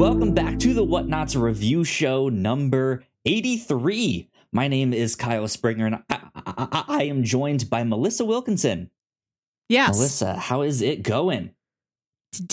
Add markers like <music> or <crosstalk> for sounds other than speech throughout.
Welcome back to the Whatnauts review show number 83. My name is Kyle Springer, and I, I, I am joined by Melissa Wilkinson. Yes. Melissa, how is it going?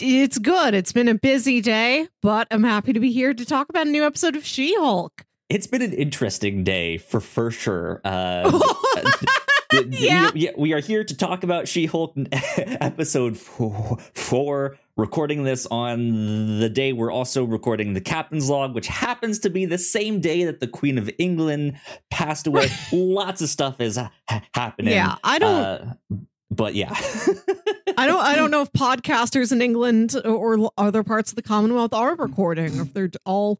It's good. It's been a busy day, but I'm happy to be here to talk about a new episode of She Hulk. It's been an interesting day for for sure. Uh, <laughs> <laughs> yeah. we, we are here to talk about She Hulk <laughs> episode four, four. Recording this on the day we're also recording the Captain's Log, which happens to be the same day that the Queen of England passed away. <laughs> Lots of stuff is ha- happening. Yeah, I don't. Uh, but yeah. I don't I don't know if podcasters in England or other parts of the Commonwealth are recording or if they're all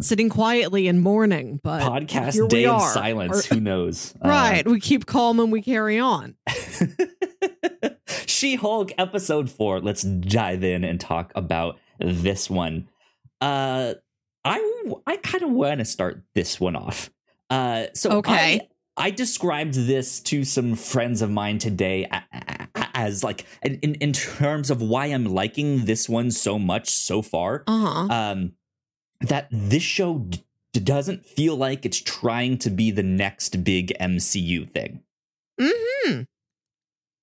sitting quietly and mourning, but Podcast day of silence. Or- Who knows? Uh, <laughs> right. we keep calm and we carry on. <laughs> she Hulk episode four. Let's dive in and talk about this one. Uh, I I kind of want to start this one off. Uh, so Okay. I, I described this to some friends of mine today as like in, in in terms of why I'm liking this one so much so far. Uh-huh. Um, that this show d- doesn't feel like it's trying to be the next big MCU thing. Mm-hmm.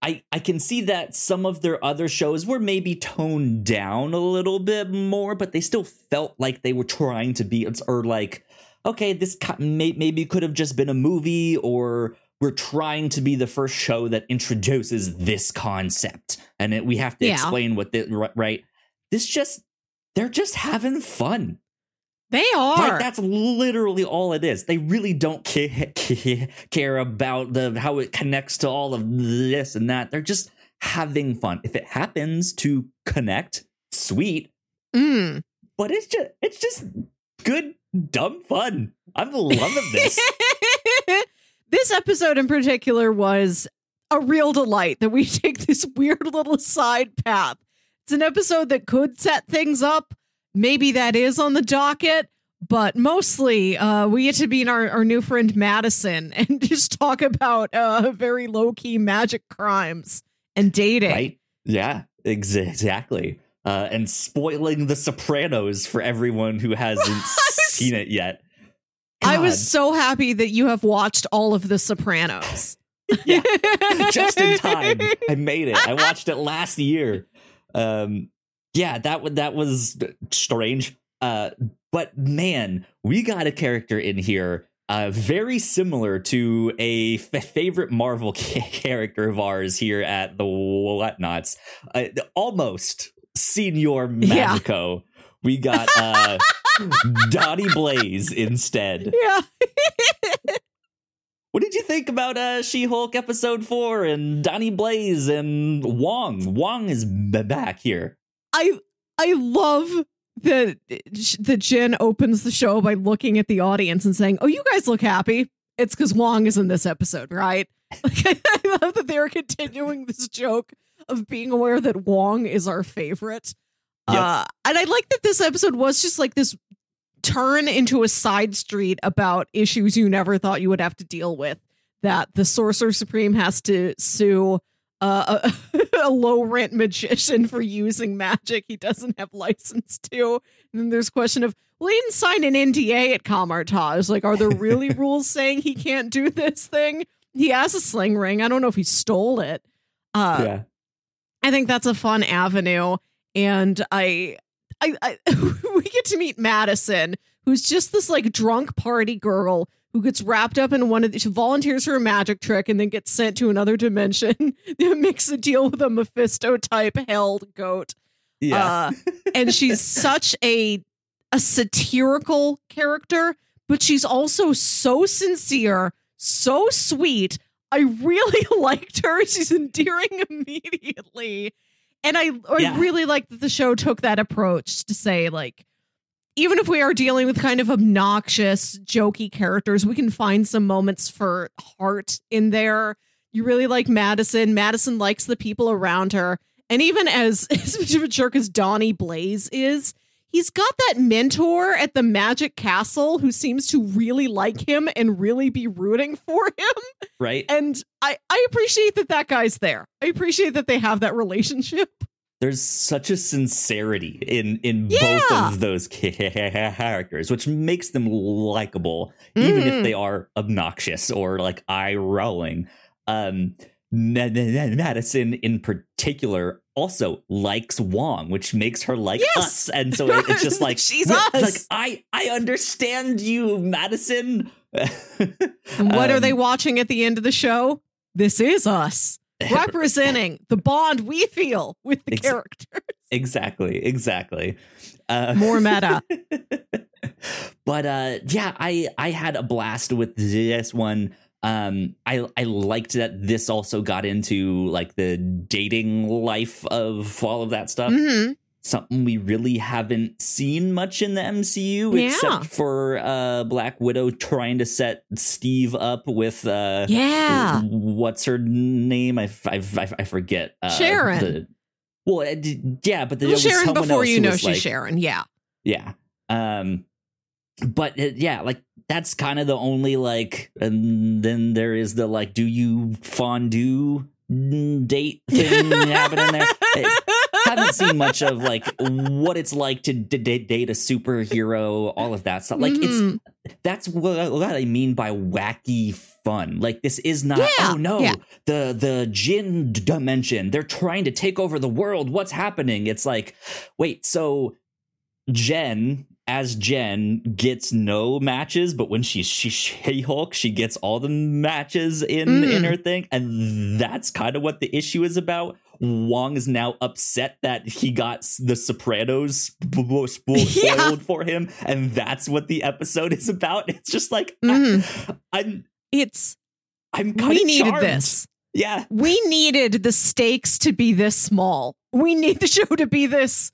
I, I can see that some of their other shows were maybe toned down a little bit more, but they still felt like they were trying to be, or like, okay, this may, maybe could have just been a movie, or we're trying to be the first show that introduces this concept, and it, we have to Yeah. explain what the right. This just they're just having fun. They are. Like that's literally all it is. They really don't ca- <laughs> ca- care about the how it connects to all of this and that. They're just having fun. If it happens to connect, sweet. Mm. But it's just it's just good dumb fun. I'm loving this. <laughs> this episode in particular was a real delight that we <laughs> take this weird little side path. It's an episode that could set things up. Maybe that is on the docket, but mostly uh, we get to meet our, our new friend Madisynn <laughs> and just talk about uh, very low key magic crimes and dating. right? Yeah, ex- exactly. Uh, and spoiling The Sopranos for everyone who <laughs> hasn't seen it yet. I was so happy that you have watched all of The Sopranos. <laughs> Yeah. just in time. I made it. I watched it last year. Um, yeah, that wa- that was strange. Uh, but man, we got a character in here uh, very similar to a f- favorite Marvel <laughs> ca- character of ours here at the Whatnauts. Uh, almost Señor Yeah. Magico. We got uh, <laughs> Donnie Blaze instead. yeah. What did you think about uh, She-Hulk episode four and Donnie Blaze and Wong? Wong is b- back here. I I love that that Jen opens the show by looking at the audience and saying, "Oh, you guys look happy." It's because Wong is in this episode, right? <laughs> Like, I love that they're continuing this joke of being aware that Wong is our favorite. Yep. Uh, and I like that this episode was just like this turn into a side street about issues you never thought you would have to deal with. That the Sorcerer Supreme has to sue uh, <laughs> a, a low rent magician for using magic he doesn't have license to. And then there's question of, well, he didn't sign an NDA at Kamar-Taj. Like, are there really <laughs> rules saying he can't do this thing? He has a sling ring. I don't know if he stole it. Uh, yeah. I think that's a fun avenue, and I, I, I <laughs> we get to meet Madisynn, who's just this like drunk party girl who gets wrapped up in one of the, she volunteers for a magic trick and then gets sent to another dimension. <laughs> that makes a deal with a Mephisto type held goat, Yeah. uh, and she's <laughs> such a a satirical character, but she's also so sincere, so sweet. I really <laughs> liked her. She's endearing immediately. And I, I Yeah. really like that the show took that approach to say, like, even if we are dealing with kind of obnoxious, jokey characters, we can find some moments for heart in there. You really like Madisynn. Madisynn likes the people around her. And even as, <laughs> as much of a jerk as Donnie Blaze is, he's got that mentor at the Magic Castle who seems to really like him and really be rooting for him. right. And I, I appreciate that that guy's there. I appreciate that they have that relationship. <laughs> there's such a sincerity in in both of those characters, which makes them likable, even Mhm. if they are obnoxious or like eye rolling. Um, Ma- Ma- Madisynn, in particular, also likes Wong, which makes her like Yes. us, and so it- it's just <laughs> like She's us. Like I, I understand you, Madisynn. <laughs> And what are Um, they watching at the end of the show? This is us <laughs> representing the bond we feel with the Ex- character. exactly, exactly. Uh, More meta. <laughs> but uh yeah i i had a blast with this one um i i liked that this also got into like the dating life of all of that stuff hmm something we really haven't seen much in the mcu Yeah. except for uh black widow trying to set steve up with uh Yeah. what's her name i i, I, I forget uh, Sharon. the- well, yeah, but there Well, Sharon before you know she's like, Sharon. Yeah. yeah. Um but uh, yeah, like that's kind of the only like and then there is the like do you fondue date thing <laughs> happening there. Haven't seen much of like what it's like to d- d- date a superhero, all of that stuff. Like Mhm. it's that's what, what I mean by wacky fun. Like this is not Yeah, oh no, yeah. the the Jin dimension. They're trying to take over the world. What's happening? It's like wait, so Jen as Jen gets no matches, but when she's she She Hulk, she gets all the matches in Mm. in her thing, and that's kind of what the issue is about. Wong is now upset that he got the Sopranos spo- spo- <laughs> Yeah. spoiled for him, and that's what the episode is about. <laughs> It's just like Mhm. I'm It's I'm kind we of needed charmed. this. Yeah, We needed the stakes to be this small. We need the show to be this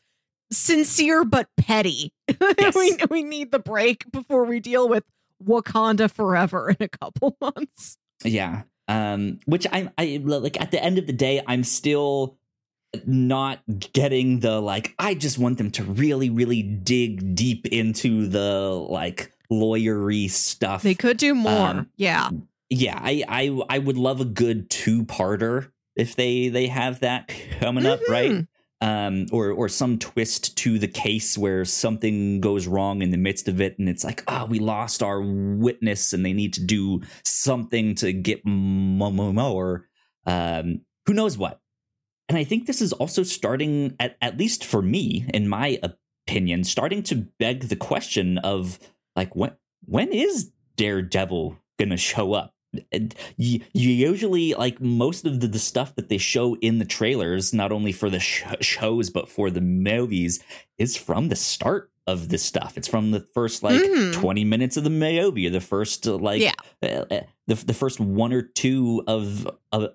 sincere but petty. <laughs> Yes. we we need the break before we deal with Wakanda forever in a couple months. Yeah. Um, which I'm I like at the end of the day, I'm still not getting the like I just want them to really, really dig deep into the like lawyery stuff. They could do more. Um, yeah. yeah, I, I I would love a good two parter if they they have that coming up, right? Um, or or some twist to the case where something goes wrong in the midst of it, and it's like, ah, we lost our witness, and they need to do something to get mo- mo- more. Um, who knows what? And I think this is also starting, at at least for me, in my opinion, starting to beg the question of like, when when is Daredevil gonna show up? You, you usually like most of the, the stuff that they show in the trailers not only for the sh- shows but for the movies is from the start of this stuff it's from the first like Mhm. 20 minutes of the movie or the first uh, like Yeah. uh, uh, the, the first one or two of of,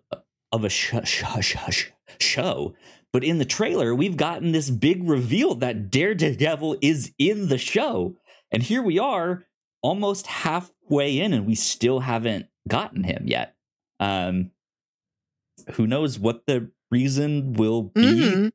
of a sh- sh- show but in the trailer we've gotten this big reveal that daredevil is in the show and here we are almost halfway in and we still haven't gotten him yet. Um who knows what the reason will be? Mhm.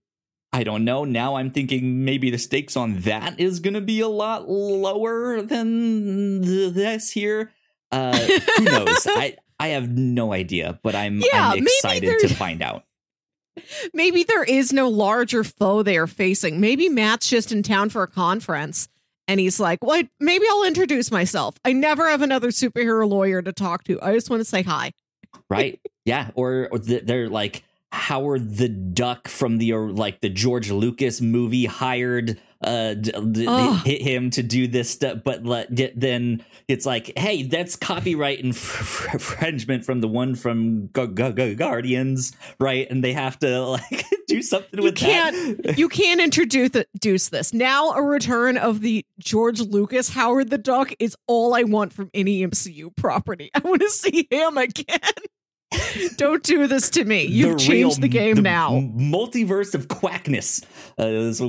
i don't know. Now i'm thinking maybe the stakes on that is going to be a lot lower than th- this here. Uh who <laughs> knows? I i have no idea but i'm Yeah, i'm excited to find out. <laughs> Maybe there is no larger foe they are facing. Maybe Matt's just in town for a conference and he's like, Well, maybe I'll introduce myself. I never have another superhero lawyer to talk to. I just want to say hi. right yeah or, or they're like howard the duck from the or like the george lucas movie hired uh d- d- Ugh. hit him to do this stuff but let, get, then it's like hey that's copyright infringement from the one from Gu- Gu- Gu- guardians right and they have to like <laughs> do something You with can't- that You can't introduce this. Now a return of the George Lucas Howard the Duck is all I want from any MCU property. <laughs> I want to see him again. <laughs> Don't do this to me. You've The changed real- the game the now. multiverse of quackness uh, is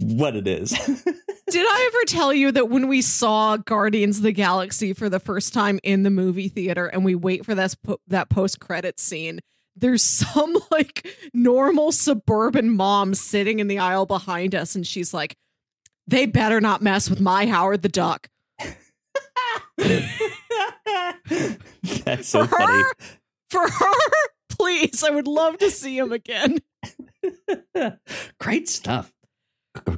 what it is <laughs> Did I ever tell you that when we saw Guardians of the Galaxy for the first time in the movie theater and we wait for that, that post credit scene, there's <laughs> some like normal suburban mom sitting in the aisle behind us and she's like, they better not mess with my Howard the Duck. That's so for funny. her, for her, <laughs> please, I would love to see him again. <laughs> Great stuff.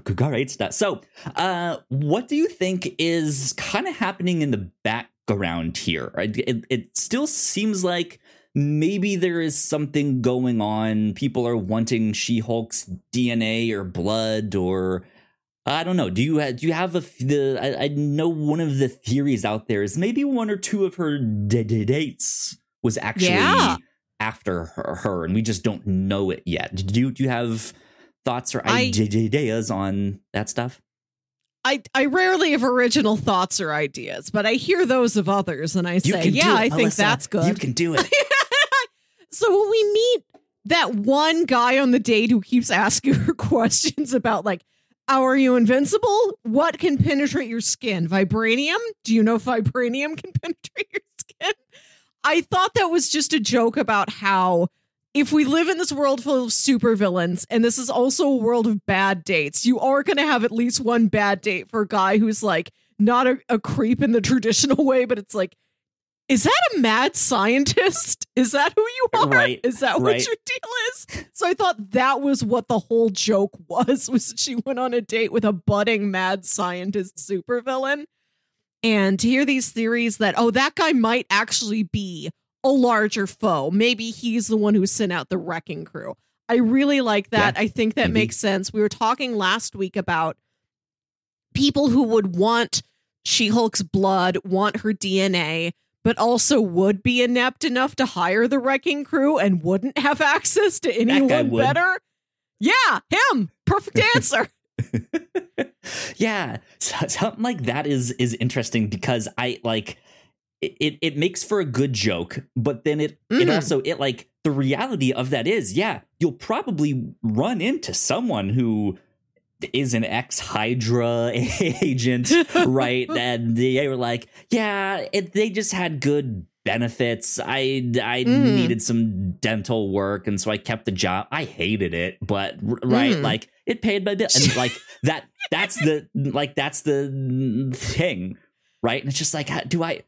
Great stuff. So, uh, what do you think is kind of happening in the background here? It, it still seems like maybe there is something going on. People are wanting She Hulk's DNA or blood, or I don't know. Do you have, do you have a the? I, I know one of the theories out there is maybe one or two of her d- dates was actually Yeah. after her, her, and we just don't know it yet. Do you do you have thoughts or I- ideas on that stuff? I, I rarely have original thoughts or ideas, but I hear those of others and I say, yeah, it, I think that's good. You can do it. <laughs> so when we meet that one guy on the date who keeps asking her <laughs> questions about like how are you invincible what can penetrate your skin vibranium do you know vibranium can <laughs> penetrate your skin i thought that was just a joke about how if we live in this world full of supervillains and this is also a world of bad dates you are going to have at least one bad date for a guy who's like not a, a creep in the <laughs> traditional way but it's like is that a mad scientist? <laughs> Is that who you are? Right, Is that right. what your deal is? So I thought that was what the whole joke <laughs> was, was that she went on a date with a budding mad scientist supervillain. And to hear these theories that, oh, that guy might actually be a larger foe. Maybe he's the one who sent out the wrecking crew. I really like that. Yeah, I think that maybe. makes sense. We were talking last week about people who would want She Hulk's blood, want her DNA, but also would be inept enough to hire the wrecking crew and wouldn't have access to anyone better. Yeah, him. Perfect <laughs> answer. <laughs> yeah, so- something like that is is interesting because I like it. It, it makes for a good joke, but then it it Mhm. also it like the reality of that is yeah, you'll probably run into someone who is an ex Hydra <laughs> agent, right? <laughs> And they were like, yeah, it, they just had good benefits. I I Mhm. needed some dental work, and so I kept the job. I hated it, but right, Mhm. like it paid my bill, and <laughs> like that. That's the like that's the thing, right? And it's just like, do I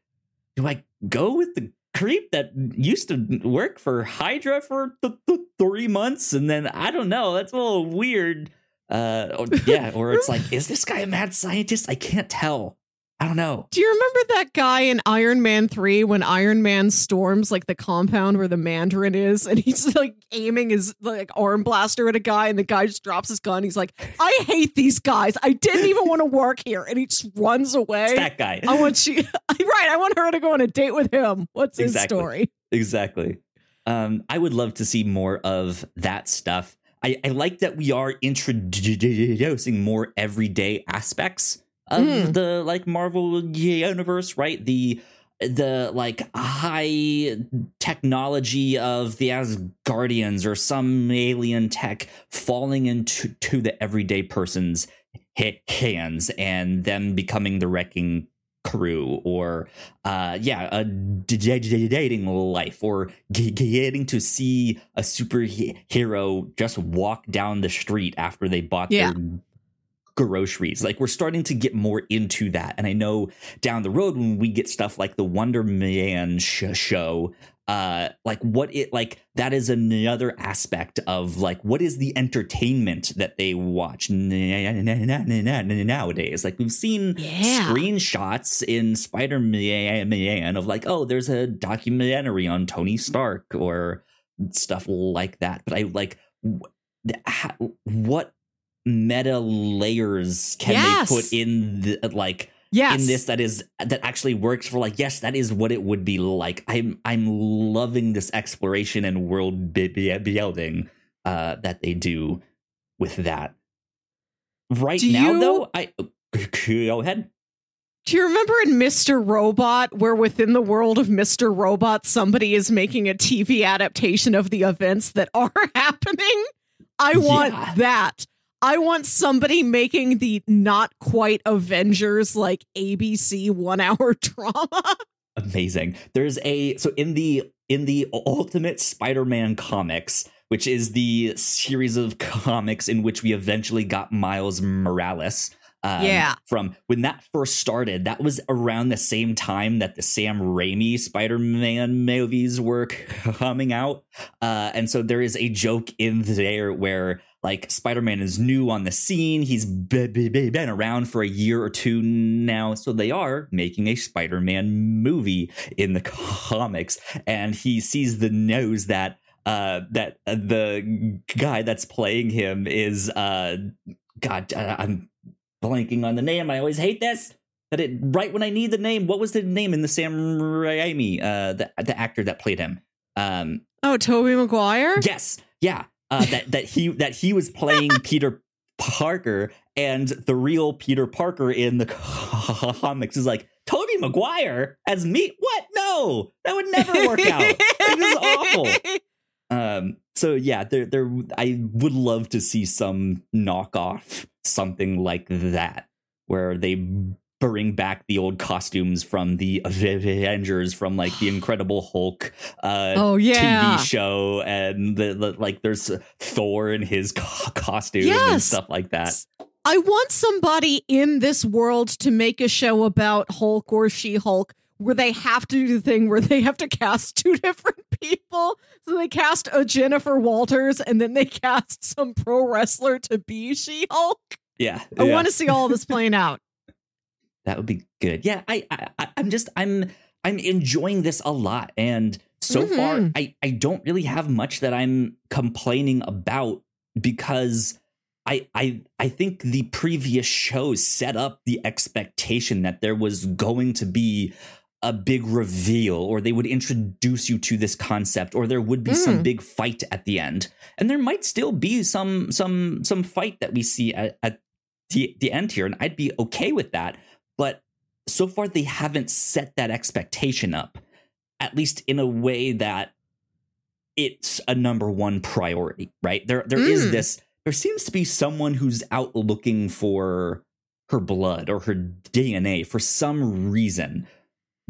do I go with the creep that used to work for Hydra for th- th- three months, and then I don't know. That's a little weird. Uh, or, yeah, or it's like, is this guy a mad scientist? I can't tell. I don't know. Do you remember that guy in Iron Man 3 when Iron Man storms like the compound where the Mandarin is and he's like aiming his like arm blaster at a guy and the guy just drops his gun. He's like, I hate these guys. I didn't even want to work here. And he just runs away. It's that guy. I want she <laughs> right. I want her to go on a date with him. What's his Exactly. story? exactly. Um, I would love to see more of that stuff. I, I like that we are introducing more everyday aspects of Mm. the like Marvel universe, right? The the like high technology of the Asgardians or some alien tech falling into to the everyday person's ha- hands and them becoming the wrecking crew or uh yeah a dating life or getting to see a superhero just walk down the street after they bought Yeah. their groceries. Like we're starting to get more into that. And i know down the road when we get stuff like the wonder man sh- show uh like what it like that is another aspect of like what is the entertainment that they watch nowadays? Like we've seen Yeah. screenshots in spider-man of like oh there's a documentary on tony stark or stuff like that. But i like wh- the- ha- what meta layers can Yes. they put in the like Yes. in this that is that actually works for like yes that is what it would be like i'm i'm loving this exploration and world bu- bu- building uh that they do with that right Do now you- though i go ahead Do you remember in Mr. Robot, where within the world of Mr. Robot, somebody is making a TV adaptation of the events that are <laughs> happening? I want Yeah. that. I want somebody making the not quite Avengers like ABC one hour <laughs> drama. amazing there's a so in the in the ultimate spider-man comics which is the series of comics in which we eventually got miles morales Um, Yeah. From when that first started, that was around the same time that the Sam Raimi Spider Man movies were coming out. Uh, and so there is a joke in there where like Spider Man is new on the scene. He's be- be- be- been around for a year or two now. So they are making a Spider Man movie in the comics. And he sees the nose that uh that uh, the guy that's playing him is uh god uh, i'm blanking on the name. I always hate this. But it right when i need the name what was the name in the sam raimi uh the, the actor that played him? Um Oh, Tobey Maguire? yes. Yeah. Uh that that he that he was playing <laughs> peter parker and the real peter parker in the <laughs> comics is like tobey maguire? As me? What? No! That would never work out. It was awful <laughs> um, so yeah, there, there. I would love to see some knockoff, something like that, where they bring back the old costumes from the Avengers, from like the Incredible Hulk uh, Oh yeah. TV show, and the, the like. There's Thor in his co- costume and Yes. stuff like that. I want somebody in this world to make a show about Hulk or She Hulk where they have to do the thing where they have to cast two <laughs> different people. So they cast a Jennifer Walters and then they cast some pro wrestler to be She Hulk. Yeah, I yeah. want to see all this <laughs> playing out. That would be good. Yeah, I, I I'm just I'm I'm enjoying this a lot, and so far Mhm. I I don't really have much that I'm complaining about because I I I think the previous shows set up the expectation that there was going to be a big reveal or they would introduce you to this concept or there would be some Mm. big fight at the end and there might still be some some some fight that we see at, at the the end here and I'd be okay with that but so far they haven't set that expectation up at least in a way that it's a number one priority right there there is Mm. this there seems to be someone who's out looking for her blood or her dna for some reason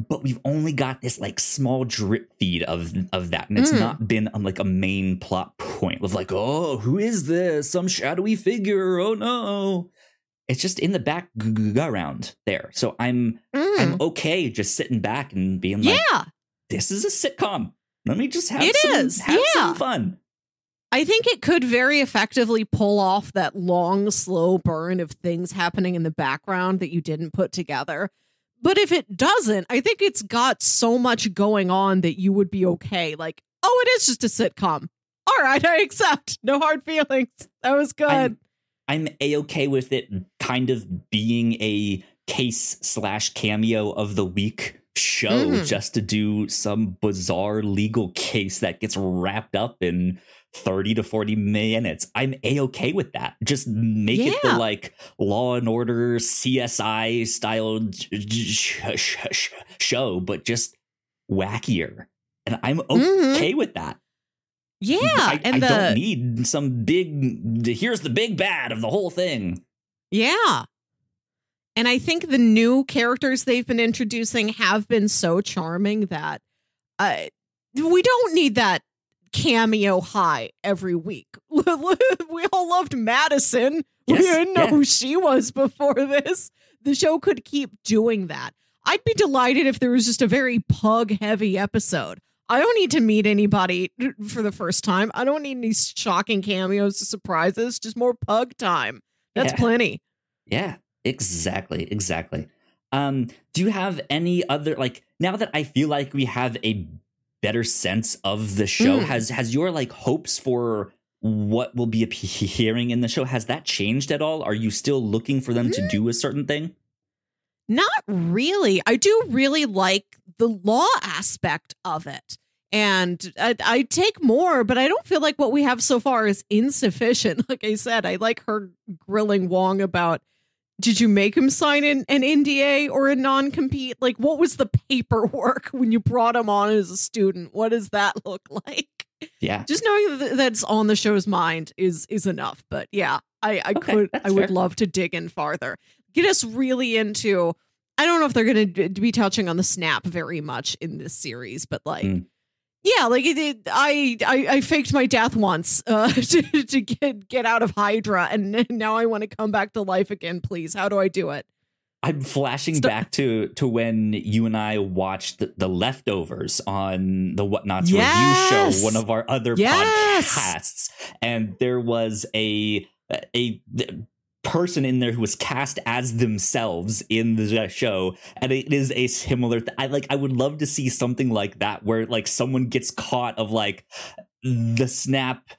but we've only got this like small drip feed of of that and it's Mm. not been um, like a main plot point of like oh who is this some shadowy figure oh no it's just in the background there so i'm Mm. i'm okay just sitting back and being like yeah. this is a sitcom let me just have It some is, have yeah. some fun I think it could very effectively pull off that long, slow burn of things happening in the background that you didn't put together. But if it doesn't, I think it's got so much going on that you would be okay. Like, oh, it is just a sitcom. All right, <laughs> I accept. No hard feelings. That was good. I'm, I'm a okay with it kind of being a case slash cameo of the week show Mhm. just to do some bizarre legal case that gets wrapped up in 30 to 40 minutes. I'm a okay with that. Just make it the like Law and Order CSI style j- j- sh- sh- show, but just wackier. And I'm okay with that. yeah, I, and I the don't need some big. Here's the big bad of the whole thing. Yeah. And I think the new characters they've been introducing have been so charming that uh, we don't need that cameo high every week. <laughs> we all loved Madisynn. we didn't know yeah. who she was before this. The show could keep doing that. I'd be delighted if there was just a very pug heavy episode. I don't need to meet anybody for the first time. I don't need any shocking cameos, to surprises, just more pug time. That's Yeah. plenty. Yeah, exactly, exactly. Um, do you have any other like now that I feel like we have a better sense of the show? Mm. Has has your like hopes for what will be appearing <laughs> in the show has that changed at all? Are you still looking for them Mm. to do a certain thing? Not really. I do really like the law aspect of it. And I, I take more, but I don't feel like what we have so far is insufficient. <laughs> Like I said, I like her grilling Wong about did you make him sign an, an NDA or a non compete? Like, what was the paperwork <laughs> when you brought him on as a student? What does that <laughs> look like? Yeah, Just knowing that that's on the show's mind is is enough. But yeah, I, I Okay, could I would love to dig in farther. Get us really into. I don't know if they're going to be touching on the snap very much in this series, but like Mm. Yeah, like it, it, I, I I faked my death once uh, <laughs> to to get get out of Hydra, and now I want to come back to life again. Please, how do I do it? I'm flashing St- back to to when you and I watched the, the leftovers on the Whatnauts Yes! review show, one of our other Yes! podcasts, and there was a a person in there who was cast as themselves in the show and it is a similar th- i like i would love to see something like that where like someone gets caught of like the snap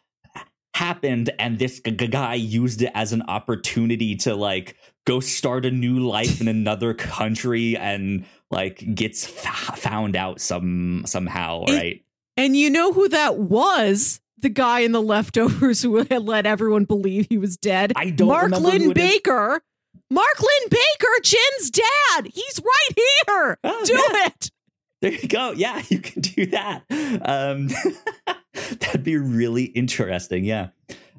happened and this g- g- guy used it as an opportunity to like go start a new life in another country and like gets f- found out some somehow It- right And you know who that was? The guy in the leftovers who had let everyone believe he was dead. i don't Mark Linn it is. Baker. Mark Lynn Baker, Jen's dad. He's right here. Oh, Do yeah. it. There you go. Yeah, you can do that. Um, <laughs> that'd be really interesting. Yeah.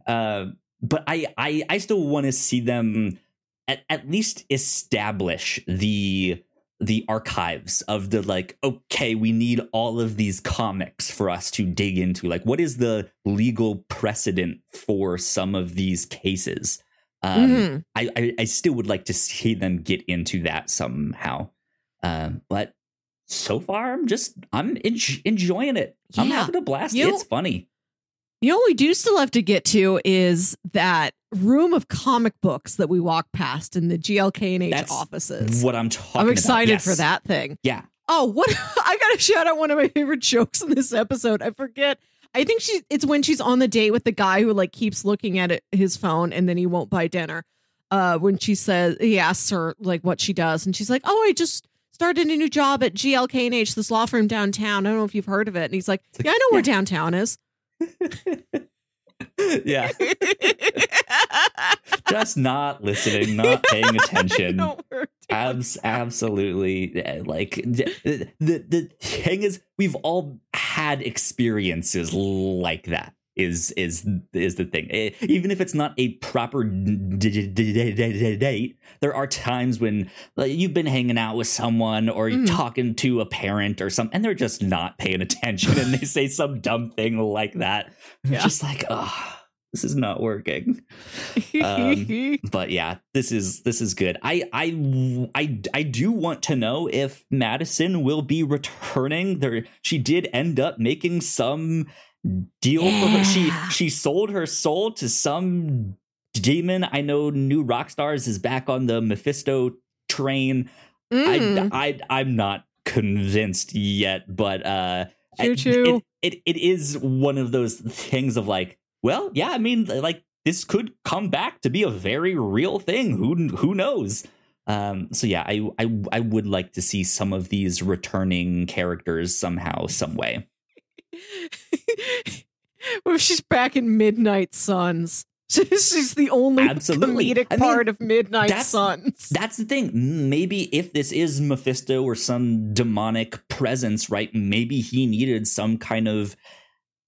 Um, but I, I, I still want to see them at, at least establish the the archives of the like okay we need all of these comics for us to dig into. Like what is the legal precedent for some of these cases? Um Mhm. I, I i still would like to see them get into that somehow. Um but so far i'm just i'm en- enjoying it. I'm having a blast. You- it's funny You know what we do still have to get to is that room of comic books that we walk past in the GLK and H That's offices. what i'm talking I'm excited for that thing. yeah Oh, what <laughs> I gotta shout out one of my favorite jokes in this episode. I forget. I think she it's when she's on the date with the guy who like keeps looking at it, his phone and then he won't buy dinner. Uh when she says he asks her like what she does, and she's like, Oh, I just started a new job at GLK and H, this law firm downtown. I don't know if you've heard of it. And he's like, like, Yeah, I know where downtown is. Yeah. <laughs> Just not listening not paying attention. <laughs> Know where downtown- Abs- absolutely uh, like the, the the thing is we've all had experiences like that is is is the thing. Eh, even if it's not a proper d- d- d- date there are times when like, you've been hanging out with someone or you're Mhm. talking to a parent or something and they're just not paying attention and they say some dumb thing like that. Yeah. just like oh this is not working. Um, <laughs> but yeah this is this is good. I, I i i do want to know if madisynn will be returning. There she did end up making some deal for her. She she sold her soul to some demon. I know New Rockstars is back on the mephisto train. Mm. I, I i'm not convinced yet but uh Choo it- choo. It, it it is one of those things of like well yeah i mean like this could come back to be a very real thing. Who who knows? Um so yeah i i, I would like to see some of these returning characters somehow some way <laughs> if she's back in Midnight Suns? <laughs> She's the only Absolutely. comedic I mean, part of Midnight that's- Suns. <laughs> That's the thing. Maybe if this is Mephisto or some demonic presence, right? Maybe he needed some kind of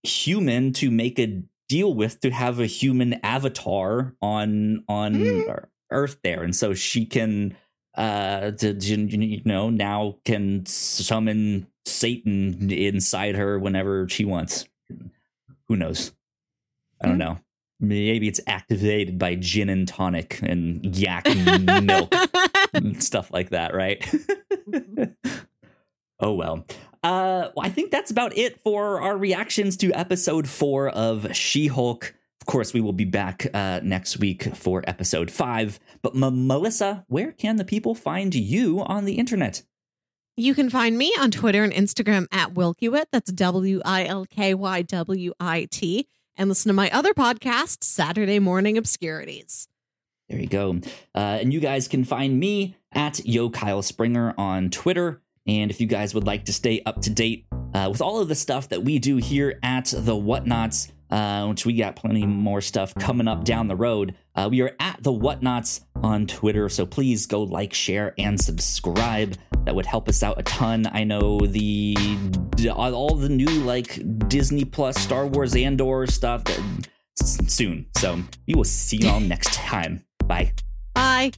human to make a deal with to have a human avatar on on Mm. Earth there, and so she can, uh, to, you know, now can summon Satan inside her whenever she wants. Who knows? I don't Hmm. know. Maybe it's activated by gin and tonic and yak <laughs> milk and stuff like that, right? <laughs> oh well. Uh, well, I think that's about it for our reactions to episode four of She Hulk. Of course, we will be back uh, next week for episode five. But M- Melissa, where can the people find you on the internet? You can find me on Twitter and Instagram at Wilkywit. That's W I L K Y W I T. And listen to my other podcast, Saturday Morning Obscurities. There you go. Uh, and you guys can find me at Yo Kyle Springer on Twitter. And if you guys would like to stay up to date uh, with all of the stuff that we do here at the Whatnauts, uh, which we got plenty more stuff coming up down the road, uh, we are at the Whatnauts on Twitter. So please go like, share, and subscribe. That would help us out a ton. I know the all the new like Disney Plus, Star Wars, Andor stuff that soon. So we will see you all <laughs> next time. Bye. Bye.